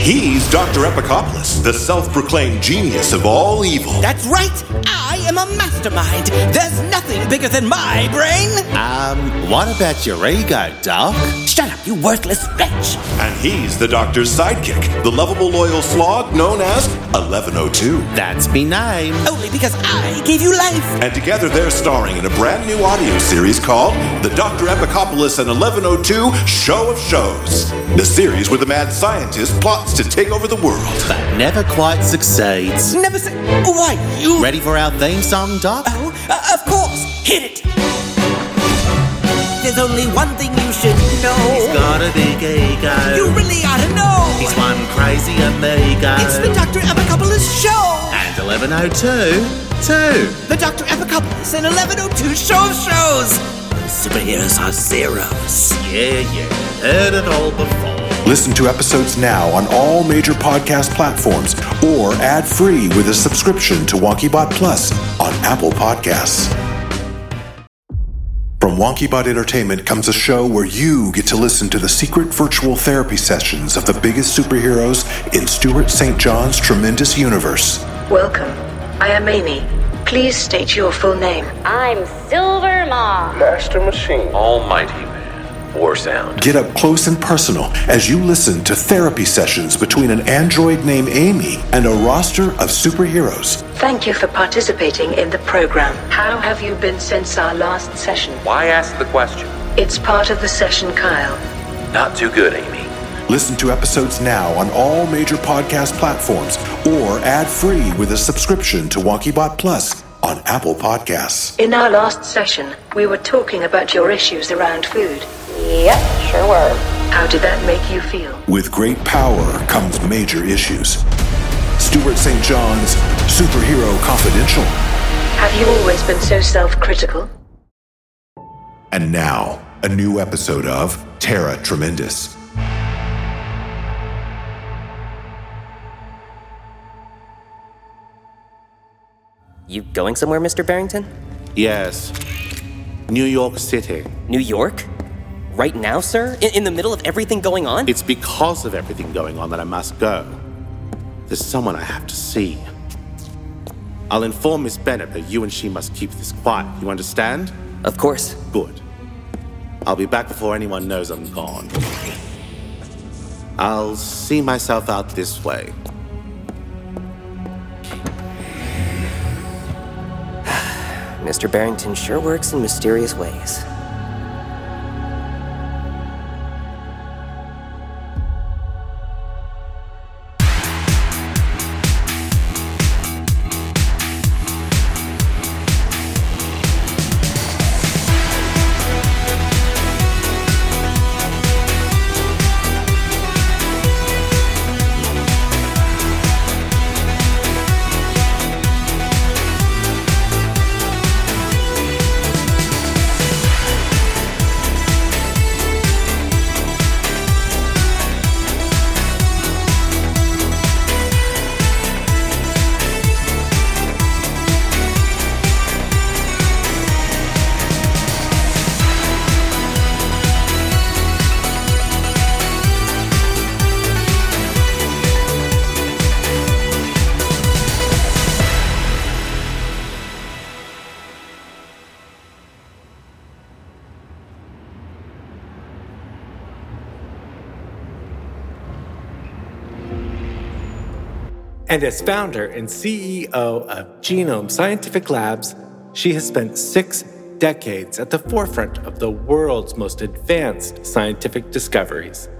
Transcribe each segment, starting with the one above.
He's Dr. Epicopoulos, the self proclaimed genius of all evil. That's right. I am a mastermind. There's nothing bigger than my brain. Um, what about your ego, Doc? Shut up, you worthless wretch. And he's the doctor's sidekick, the lovable loyal slog known as 1102. That's me name. Only because I gave you life. And together they're starring in a brand new audio series called The Dr. Epicopoulos and 1102 Show of Shows. The series where the mad scientist plots to take over the world. But never quite succeeds. Never say. Why, you. Ready for our theme song, Doc? Oh, uh, of course. Hit it. There's only one thing you should know. He's got a big ego. You really ought to know. He's one crazy amigo. It's the Dr. Epicopoulos show. And 1102, too. The Dr. Epicopoulos and 1102 show of shows. Superheroes are zeros. Yeah, yeah. Heard it all before. Listen to episodes now on all major podcast platforms or ad free with a subscription to WonkyBot Plus on Apple Podcasts. From WonkyBot Entertainment comes a show where you get to listen to the secret virtual therapy sessions of the biggest superheroes in Stuart St. John's tremendous universe. Welcome. I am Amy. Please state your full name. I'm Silver Ma. Master Machine. Almighty Man. War Sound. Get up close and personal as you listen to therapy sessions between an android named Amy and a roster of superheroes. Thank you for participating in the program. How have you been since our last session? Why ask the question? It's part of the session, Kyle. Not too good, Amy. Listen to episodes now on all major podcast platforms or ad free with a subscription to WonkyBot Plus on Apple Podcasts. In our last session, we were talking about your issues around food. Yep, sure were. How did that make you feel? With great power comes major issues. Stuart St. John's Superhero Confidential. Have you always been so self critical? And now, a new episode of Tara Tremendous. You going somewhere, Mr. Barrington? Yes. New York City. New York? Right now, sir? In, in the middle of everything going on? It's because of everything going on that I must go. There's someone I have to see. I'll inform Miss Bennett that you and she must keep this quiet. You understand? Of course. Good. I'll be back before anyone knows I'm gone. I'll see myself out this way. Mr. Barrington sure works in mysterious ways. And as founder and CEO of Genome Scientific Labs, she has spent six decades at the forefront of the world's most advanced scientific discoveries.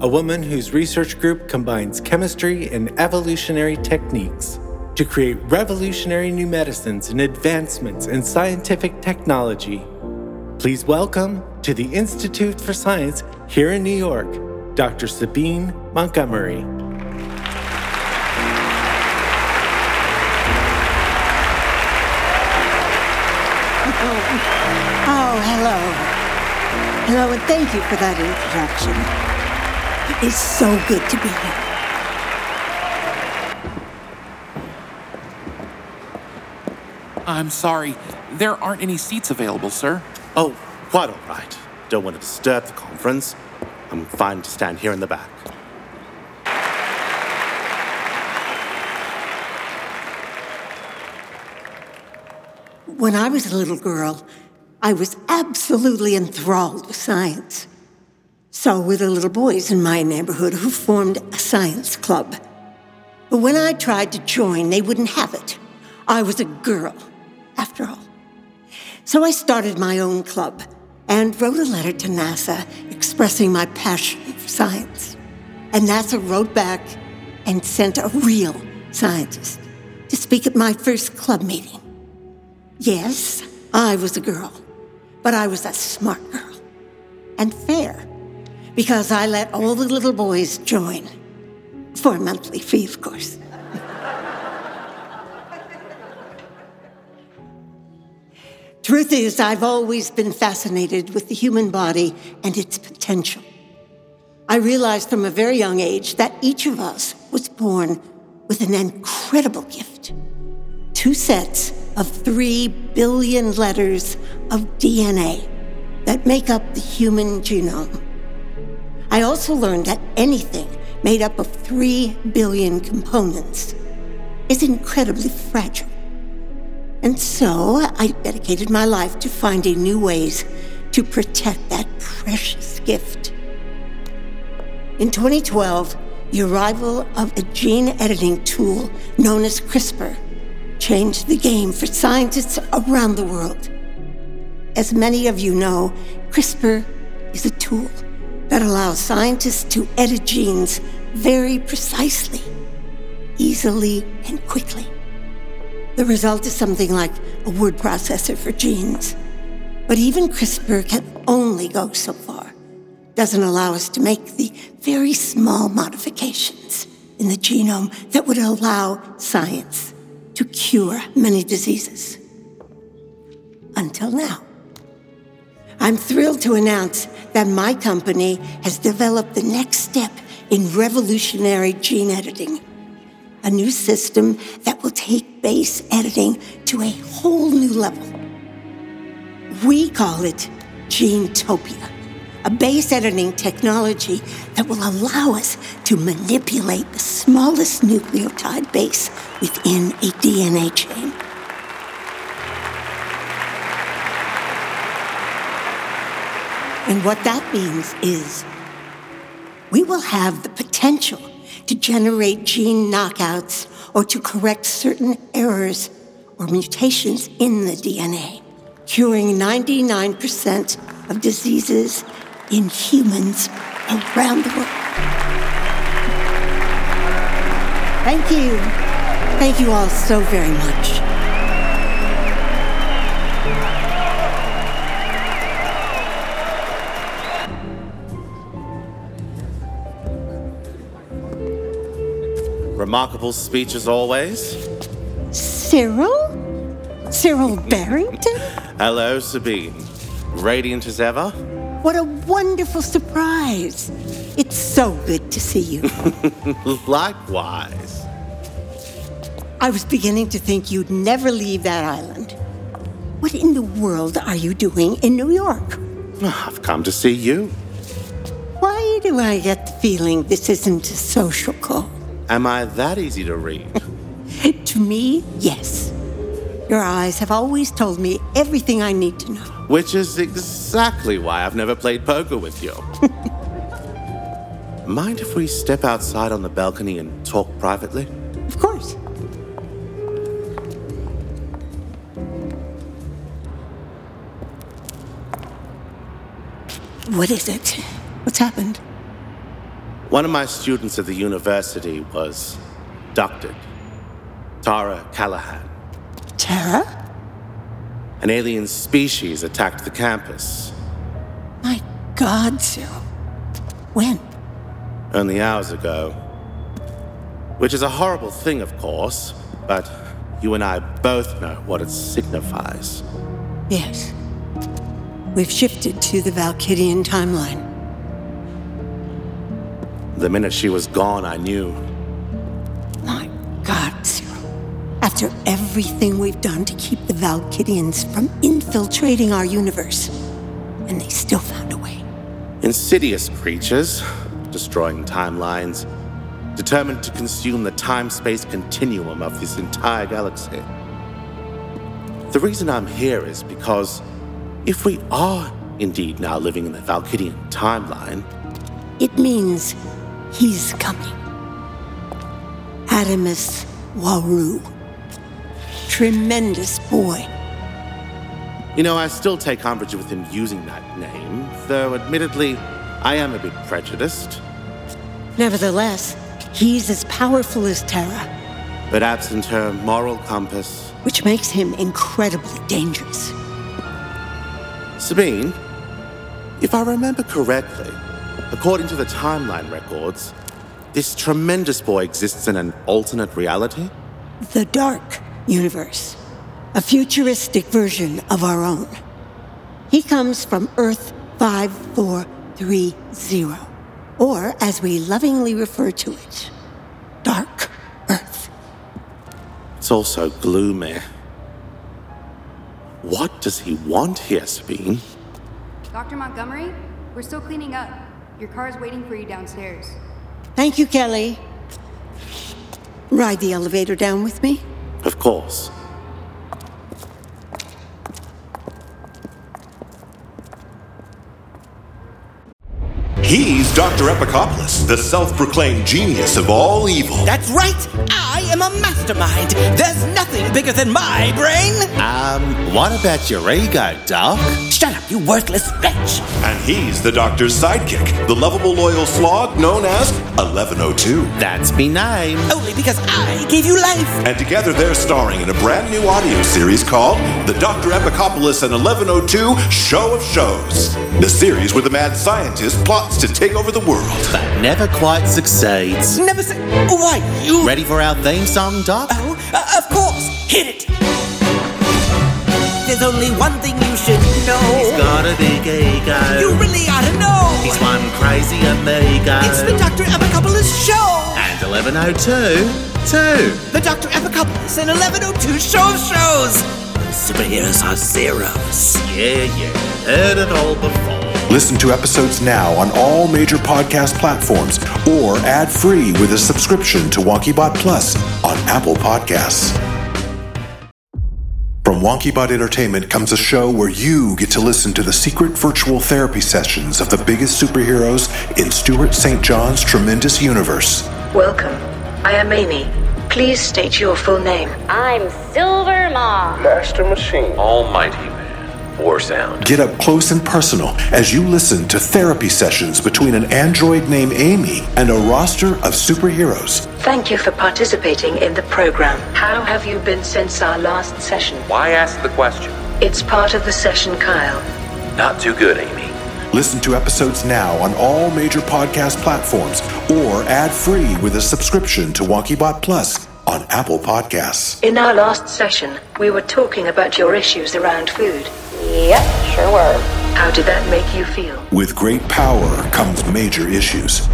A woman whose research group combines chemistry and evolutionary techniques to create revolutionary new medicines and advancements in scientific technology. Please welcome to the Institute for Science here in New York, Dr. Sabine Montgomery. Oh, hello. Hello, and thank you for that introduction. It's so good to be here. I'm sorry. There aren't any seats available, sir. Oh, quite all right. Don't want to disturb the conference. I'm fine to stand here in the back. When I was a little girl, I was absolutely enthralled with science. So were the little boys in my neighborhood who formed a science club. But when I tried to join, they wouldn't have it. I was a girl, after all. So I started my own club and wrote a letter to NASA expressing my passion for science. And NASA wrote back and sent a real scientist to speak at my first club meeting. Yes, I was a girl, but I was a smart girl and fair because I let all the little boys join for a monthly fee, of course. Truth is, I've always been fascinated with the human body and its potential. I realized from a very young age that each of us was born with an incredible gift. Two sets of three billion letters of DNA that make up the human genome. I also learned that anything made up of three billion components is incredibly fragile. And so I dedicated my life to finding new ways to protect that precious gift. In 2012, the arrival of a gene editing tool known as CRISPR changed the game for scientists around the world. As many of you know, CRISPR is a tool that allows scientists to edit genes very precisely, easily, and quickly. The result is something like a word processor for genes. But even CRISPR can only go so far. Doesn't allow us to make the very small modifications in the genome that would allow science to cure many diseases. Until now. I'm thrilled to announce that my company has developed the next step in revolutionary gene editing a new system that will take base editing to a whole new level. We call it Genetopia, a base editing technology that will allow us to manipulate the smallest nucleotide base within a DNA chain. And what that means is we will have the potential to generate gene knockouts or to correct certain errors or mutations in the DNA, curing 99% of diseases in humans around the world. Thank you. Thank you all so very much. Remarkable speech as always. Cyril? Cyril Barrington? Hello, Sabine. Radiant as ever? What a wonderful surprise. It's so good to see you. Likewise. I was beginning to think you'd never leave that island. What in the world are you doing in New York? I've come to see you. Why do I get the feeling this isn't a social call? Am I that easy to read? to me, yes. Your eyes have always told me everything I need to know. Which is exactly why I've never played poker with you. Mind if we step outside on the balcony and talk privately? Of course. What is it? What's happened? One of my students at the university was abducted. Tara Callahan. Tara? An alien species attacked the campus. My God, Cyril. When? Only hours ago. Which is a horrible thing, of course, but you and I both know what it signifies. Yes. We've shifted to the Valkidian timeline. The minute she was gone, I knew. After everything we've done to keep the Valkidians from infiltrating our universe, and they still found a way. Insidious creatures, destroying timelines, determined to consume the time space continuum of this entire galaxy. The reason I'm here is because if we are indeed now living in the Valkidian timeline, It means he's coming. Adamus Waru. Tremendous boy. you know, I still take umbrage with him using that name, though admittedly, I am a bit prejudiced. Nevertheless, he's as powerful as Tara, But absent her moral compass, which makes him incredibly dangerous. Sabine, if I remember correctly, according to the timeline records, this tremendous boy exists in an alternate reality? The Dark Universe, a futuristic version of our own. He comes from Earth 5430, or as we lovingly refer to it, Dark Earth. It's also gloomy. What does he want here, Sabine? Dr. Montgomery, we're still cleaning up. Your car is waiting for you downstairs. Thank you, Kelly. Ride the elevator down with me? Of course. He's Dr. Epicopoulos, the self proclaimed genius of all evil. That's right! I am a mastermind! There's nothing bigger than my brain! Um, what about your ego, Doc? Shut up, you worthless wretch! And he's the doctor's sidekick, the lovable loyal slog known as 1102. That's me name. Only because I gave you life! And together they're starring in a brand new audio series called The Dr. Epicopoulos and 1102 Show of Shows. The series where the mad scientist plots to take over the world. But never quite succeeds. Never say. Why, you. Ready for our theme song, Doc? Oh, uh, of course! Hit it! There's only one thing you should know. He's got a big ego. You really ought to know! He's one crazy amigo. It's the Dr. Epicopoulos Show! And 1102, 2. The Dr. Epicopoulos and 1102 Show of Shows! Superheroes are zeros. Yeah, yeah. Heard it all before. Listen to episodes now on all major podcast platforms or ad free with a subscription to WonkyBot Plus on Apple Podcasts. From WonkyBot Entertainment comes a show where you get to listen to the secret virtual therapy sessions of the biggest superheroes in Stuart St. John's tremendous universe. Welcome. I am Amy. Please state your full name. I'm Silver Maw. Master Machine. Almighty Man. War Sound. Get up close and personal as you listen to therapy sessions between an android named Amy and a roster of superheroes. Thank you for participating in the program. How have you been since our last session? Why ask the question? It's part of the session, Kyle. Not too good, Amy. Listen to episodes now on all major podcast platforms or ad free with a subscription to WonkyBot Plus on Apple Podcasts. In our last session, we were talking about your issues around food. Yep, sure were. How did that make you feel? With great power comes major issues.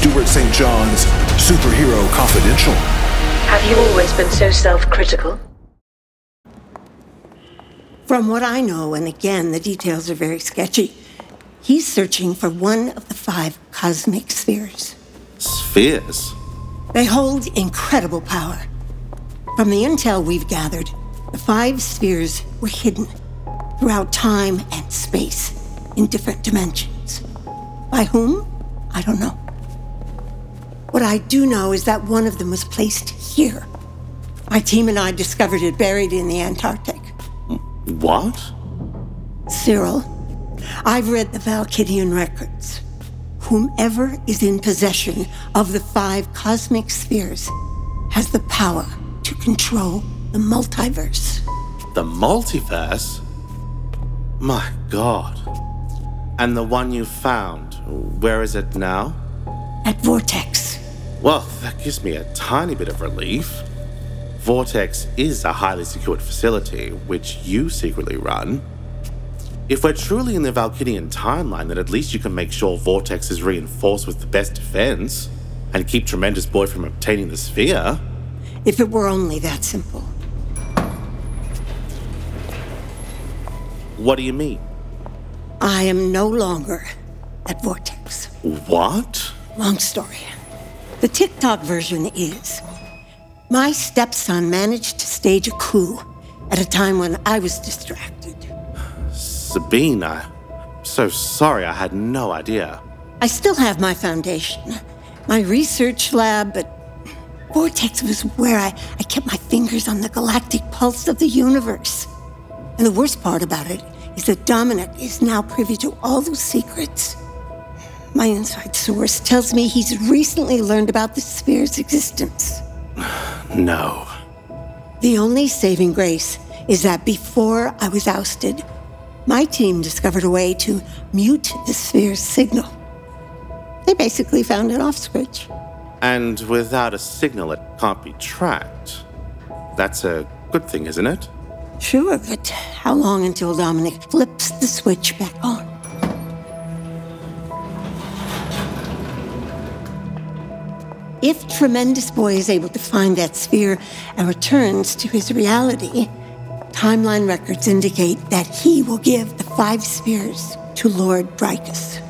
Stuart St. John's Superhero Confidential. Have you always been so self critical? From what I know, and again, the details are very sketchy, he's searching for one of the five cosmic spheres. Spheres? They hold incredible power. From the intel we've gathered, the five spheres were hidden throughout time and space in different dimensions. By whom? I don't know. What I do know is that one of them was placed here. My team and I discovered it buried in the Antarctic. What? Cyril, I've read the Valkidian records. Whomever is in possession of the five cosmic spheres has the power to control the multiverse. The multiverse? My god. And the one you found, where is it now? At Vortex. Well, that gives me a tiny bit of relief. Vortex is a highly secured facility, which you secretly run. If we're truly in the Valkidian timeline, then at least you can make sure Vortex is reinforced with the best defense and keep Tremendous Boy from obtaining the sphere. If it were only that simple. What do you mean? I am no longer at Vortex. What? Long story. The TikTok version is my stepson managed to stage a coup at a time when I was distracted. Sabine, I'm so sorry. I had no idea. I still have my foundation, my research lab, but Vortex was where I, I kept my fingers on the galactic pulse of the universe. And the worst part about it is that Dominic is now privy to all those secrets. My inside source tells me he's recently learned about the sphere's existence. No. The only saving grace is that before I was ousted, my team discovered a way to mute the sphere's signal. They basically found an off switch. And without a signal, it can't be tracked. That's a good thing, isn't it? Sure, but how long until Dominic flips the switch back on? If Tremendous Boy is able to find that sphere and returns to his reality, timeline records indicate that he will give the five spheres to Lord Drykus.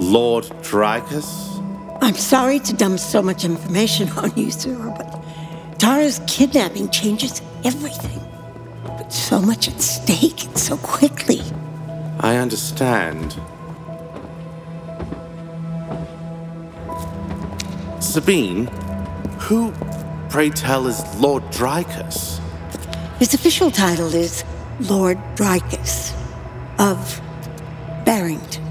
Lord Drykus? I'm sorry to dump so much information on you, sir, but Tara's kidnapping changes everything. But so much at stake and so quickly. I understand. Sabine, who, pray tell, is Lord Drykus? His official title is Lord Drykus of Barrington.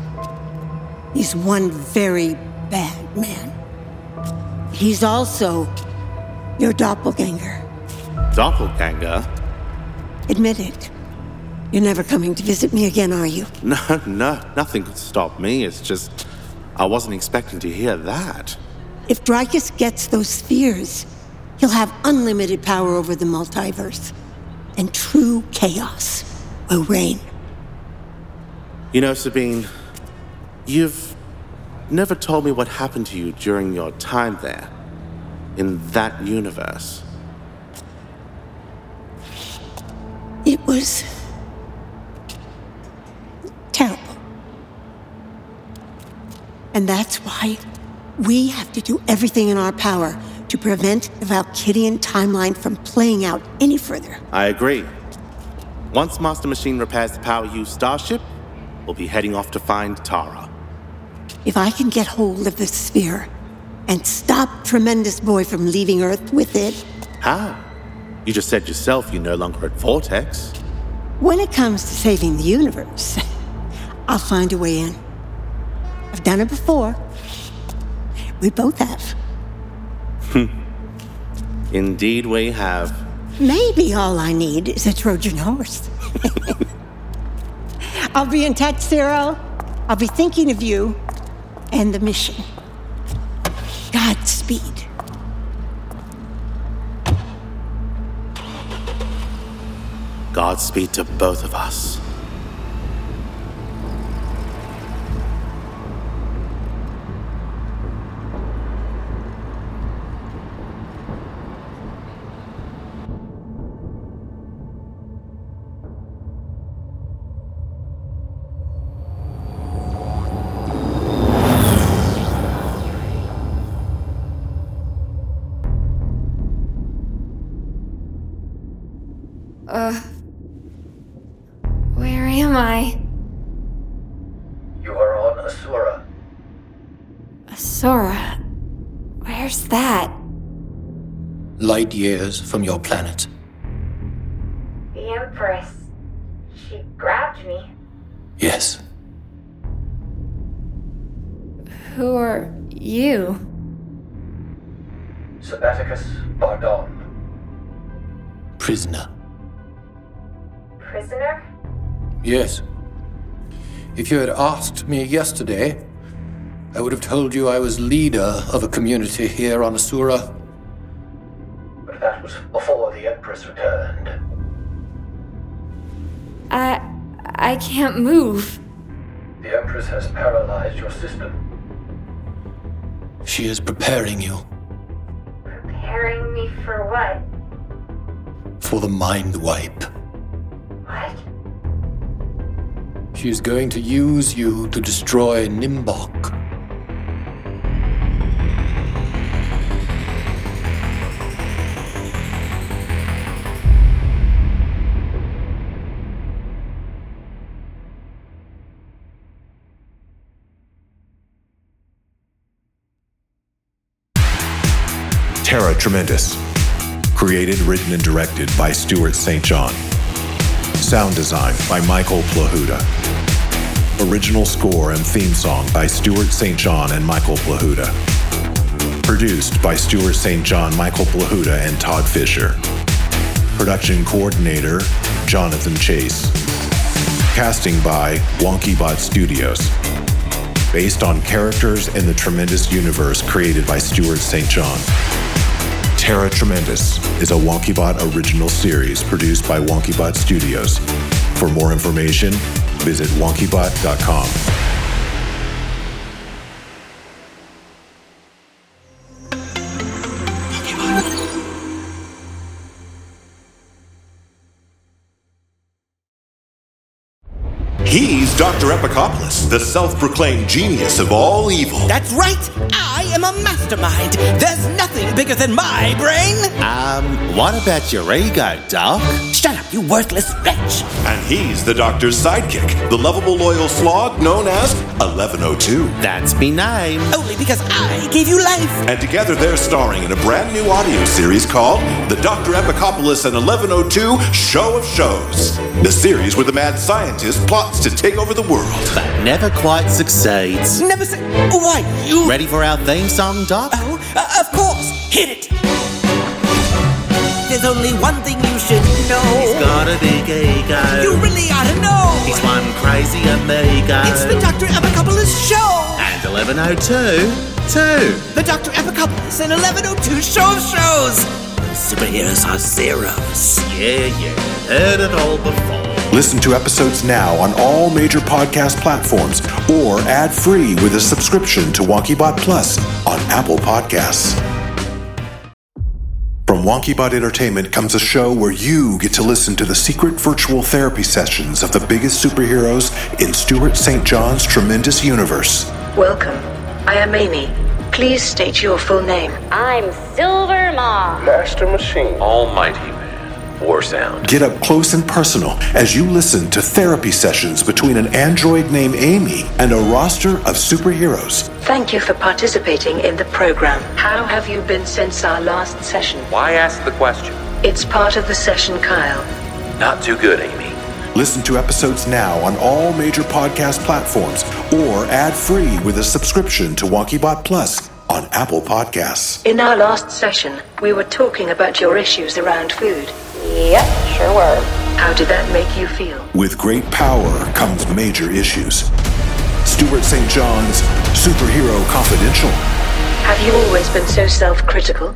He's one very bad man. He's also your doppelganger. Doppelganger? Admit it. You're never coming to visit me again, are you? No, no, nothing could stop me. It's just, I wasn't expecting to hear that. If Drykus gets those spheres, he'll have unlimited power over the multiverse, and true chaos will reign. You know, Sabine, you've never told me what happened to you during your time there, in that universe. It was terrible. And that's why we have to do everything in our power to prevent the Valkidian timeline from playing out any further. I agree. Once Master Machine repairs the power used starship, we'll be heading off to find Tara. If I can get hold of the sphere and stop Tremendous Boy from leaving Earth with it, How? You just said yourself you're no longer at Vortex. when it comes to saving the universe, I'll find a way in. I've done it before. We both have. Indeed, we have. Maybe all I need is a Trojan horse. I'll be in touch, Cyril. I'll be thinking of you and the mission. Godspeed. Godspeed to both of us. On Asura. Sora. Where's that? Light years from your planet. The Empress. She grabbed me. Yes. Who are you? Sabbaticus Bardon. Prisoner. Prisoner? Yes. If you had asked me yesterday, I would have told you I was leader of a community here on Asura. But that was before the Empress returned. I. I can't move. The Empress has paralyzed your system. She is preparing you Preparing me for what? for the mind wipe. What? She's going to use you to destroy Nimbok. Tara Tremendous. Created, written, and directed by Stuart St. John. Sound design by Michael Plahuta. Original score and theme song by Stuart St. John and Michael Plahuta. Produced by Stuart St. John, Michael Plahuta, and Todd Fisher. Production coordinator, Jonathan Chase. Casting by WonkyBot Studios. Based on characters in the tremendous universe created by Stuart St. John. Tara Tremendous is a WonkyBot original series produced by WonkyBot Studios. For more information, visit wonkybot.com. He's Dr. Epicopoulos, the self proclaimed genius of all evil. That's right! I am a mastermind! There's nothing bigger than my brain! Um, what about your ego, Doc? Shut up, you worthless wretch! And he's the doctor's sidekick, the lovable loyal slog known as 1102. That's me name. Only because I gave you life! And together they're starring in a brand new audio series called The Dr. Epicopoulos and 1102 Show of Shows. The series where the mad scientist plots to take over the world. But never quite succeeds. Never say. Why, you. Ready for our theme song, Doc? Oh, uh, of course! Hit it! There's only one thing you should know. He's got a big ego. You really ought to know. He's one crazy amigo. It's the Dr. Epicopoulos show. And 1102, too. The Dr. Epicopoulos and 1102 show of shows. Superheroes are zeros. Yeah, yeah. Heard it all before. Listen to episodes now on all major podcast platforms or ad free with a subscription to WonkyBot Plus on Apple Podcasts. From WonkyBot Entertainment comes a show where you get to listen to the secret virtual therapy sessions of the biggest superheroes in Stuart St. John's tremendous universe. Welcome. I am Amy. Please state your full name. I'm Silver Mom. Master Machine. Almighty Man. War Sound. Get up close and personal as you listen to therapy sessions between an android named Amy and a roster of superheroes. Thank you for participating in the program. How have you been since our last session? Why ask the question? It's part of the session, Kyle. Not too good, Amy. Listen to episodes now on all major podcast platforms or ad free with a subscription to WonkyBot Plus on Apple Podcasts. In our last session, we were talking about your issues around food. Yep, sure were. How did that make you feel? With great power comes major issues. Stuart St. John's Superhero Confidential. Have you always been so self critical?